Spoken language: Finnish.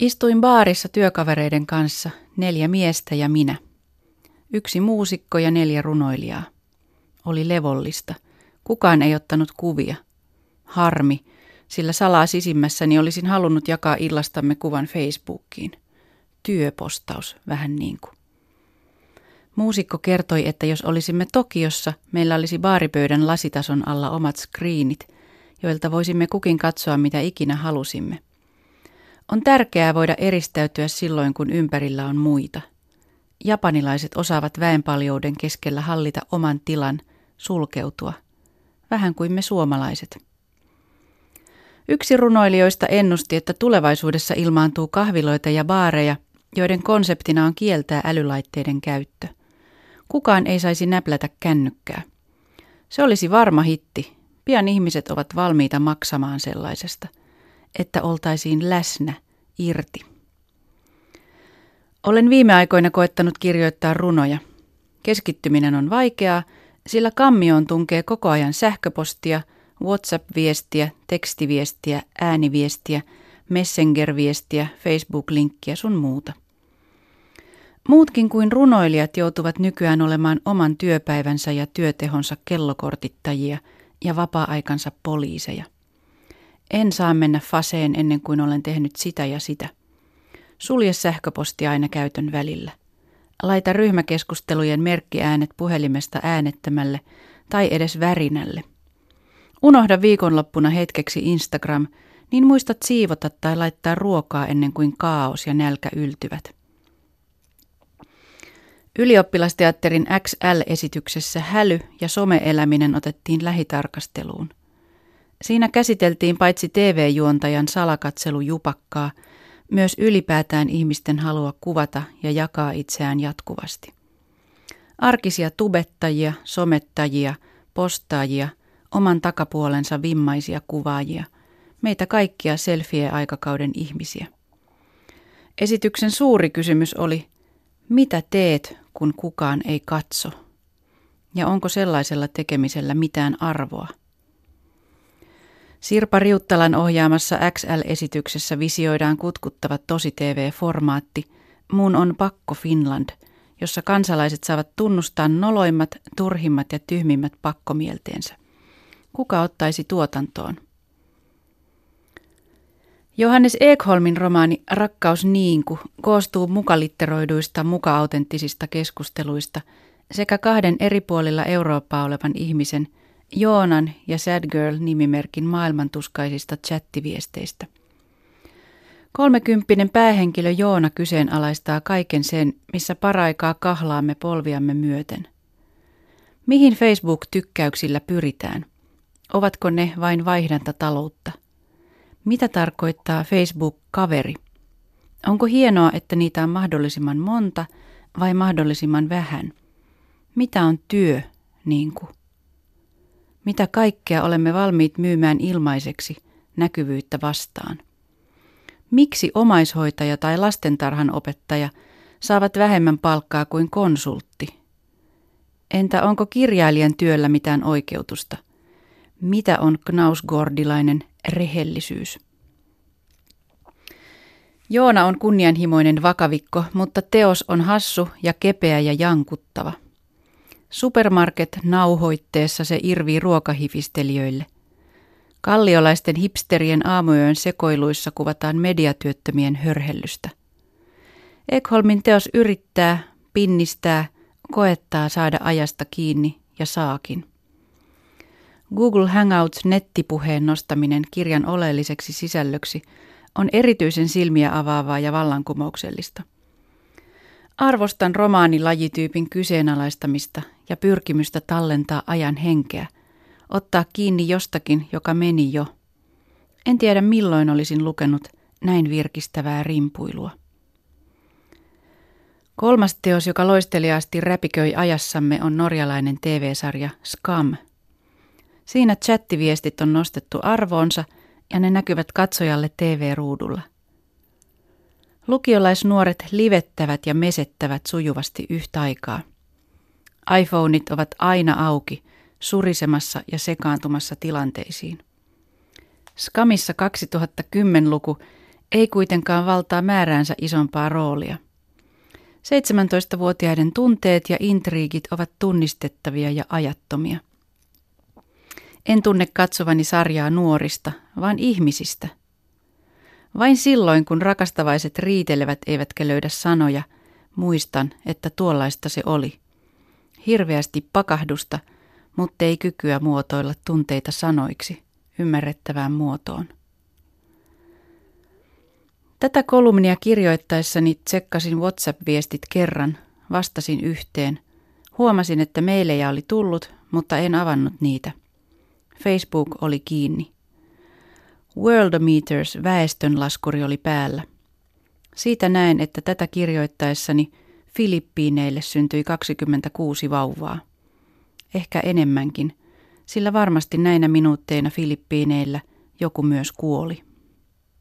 Istuin baarissa työkavereiden kanssa, neljä miestä ja minä. Yksi muusikko ja neljä runoilijaa. Oli levollista. Kukaan ei ottanut kuvia. Harmi, sillä salaa sisimmässäni olisin halunnut jakaa illastamme kuvan Facebookiin. Työpostaus, vähän niin kuin. Muusikko kertoi, että jos olisimme Tokiossa, meillä olisi baaripöydän lasitason alla omat screenit, joilta voisimme kukin katsoa mitä ikinä halusimme. On tärkeää voida eristäytyä silloin, kun ympärillä on muita. Japanilaiset osaavat väenpaljouden keskellä hallita oman tilan, sulkeutua. Vähän kuin me suomalaiset. Yksi runoilijoista ennusti, että tulevaisuudessa ilmaantuu kahviloita ja baareja, joiden konseptina on kieltää älylaitteiden käyttö. Kukaan ei saisi näplätä kännykkää. Se olisi varma hitti. Pian ihmiset ovat valmiita maksamaan sellaisesta, että oltaisiin läsnä, irti. Olen viime aikoina koettanut kirjoittaa runoja. Keskittyminen on vaikeaa, sillä kammioon tunkee koko ajan sähköpostia, WhatsApp-viestiä, tekstiviestiä, ääniviestiä, Messenger-viestiä, Facebook-linkkiä sun muuta. Muutkin kuin runoilijat joutuvat nykyään olemaan oman työpäivänsä ja työtehonsa kellokortittajia ja vapaa-aikansa poliiseja. En saa mennä faseen ennen kuin olen tehnyt sitä ja sitä. Sulje sähköposti aina käytön välillä. Laita ryhmäkeskustelujen merkkiäänet puhelimesta äänettömälle tai edes värinälle. Unohda viikonloppuna hetkeksi Instagram, niin muistat siivota tai laittaa ruokaa ennen kuin kaos ja nälkä yltyvät. Ylioppilasteatterin XL-esityksessä häly ja someeläminen otettiin lähitarkasteluun. Siinä käsiteltiin paitsi TV-juontajan salakatselujupakkaa, myös ylipäätään ihmisten halua kuvata ja jakaa itseään jatkuvasti. Arkisia tubettajia, somettajia, postaajia, oman takapuolensa vimmaisia kuvaajia, meitä kaikkia selfie-aikakauden ihmisiä. Esityksen suuri kysymys oli, mitä teet, kun kukaan ei katso? Ja onko sellaisella tekemisellä mitään arvoa? Sirpa Riuttalan ohjaamassa XL-esityksessä visioidaan kutkuttava tosi-TV-formaatti Mun on pakko Finland, jossa kansalaiset saavat tunnustaa noloimmat, turhimmat ja tyhmimmät pakkomielteensä. Kuka ottaisi tuotantoon? Johannes Ekholmin romaani Rakkaus Niinku koostuu mukalitteroiduista muka-autenttisista keskusteluista sekä kahden eri puolilla Eurooppaa olevan ihmisen – Joonan ja Sad Girl-nimimerkin maailmantuskaisista chattiviesteistä. Kolmekymppinen päähenkilö Joona kyseenalaistaa kaiken sen, missä paraikaa kahlaamme polviamme myöten. Mihin Facebook-tykkäyksillä pyritään? Ovatko ne vain vaihdantataloutta? Mitä tarkoittaa Facebook-kaveri? Onko hienoa, että niitä on mahdollisimman monta vai mahdollisimman vähän? Mitä on työ, niin kuin? Mitä kaikkea olemme valmiit myymään ilmaiseksi näkyvyyttä vastaan? Miksi omaishoitaja tai lastentarhan opettaja saavat vähemmän palkkaa kuin konsultti? Entä onko kirjailijan työllä mitään oikeutusta? Mitä on knausgordilainen rehellisyys? Joona on kunnianhimoinen vakavikko, mutta teos on hassu ja kepeä ja jankuttava – Supermarket nauhoitteessa se irvii ruokahifistelijöille. Kalliolaisten hipsterien aamuyön sekoiluissa kuvataan mediatyöttömien hörhellystä. Ekholmin teos yrittää, pinnistää, koettaa saada ajasta kiinni ja saakin. Google Hangouts nettipuheen nostaminen kirjan oleelliseksi sisällöksi on erityisen silmiä avaavaa ja vallankumouksellista. Arvostan romaanilajityypin kyseenalaistamista ja pyrkimystä tallentaa ajan henkeä, ottaa kiinni jostakin, joka meni jo. En tiedä milloin olisin lukenut näin virkistävää rimpuilua. Kolmas teos, joka loisteliaasti räpiköi ajassamme, on norjalainen TV-sarja Scam. Siinä chattiviestit on nostettu arvoonsa ja ne näkyvät katsojalle TV-ruudulla – Lukiolaisnuoret livettävät ja mesettävät sujuvasti yhtä aikaa. iPhoneit ovat aina auki, surisemassa ja sekaantumassa tilanteisiin. Skamissa 2010-luku ei kuitenkaan valtaa määräänsä isompaa roolia. 17-vuotiaiden tunteet ja intriigit ovat tunnistettavia ja ajattomia. En tunne katsovani sarjaa nuorista, vaan ihmisistä. Vain silloin, kun rakastavaiset riitelevät eivätkä löydä sanoja, muistan, että tuollaista se oli. Hirveästi pakahdusta, mutta ei kykyä muotoilla tunteita sanoiksi, ymmärrettävään muotoon. Tätä kolumnia kirjoittaessani tsekkasin WhatsApp-viestit kerran, vastasin yhteen. Huomasin, että meilejä oli tullut, mutta en avannut niitä. Facebook oli kiinni. Worldometers väestönlaskuri oli päällä. Siitä näen, että tätä kirjoittaessani Filippiineille syntyi 26 vauvaa. Ehkä enemmänkin, sillä varmasti näinä minuutteina Filippiineillä joku myös kuoli.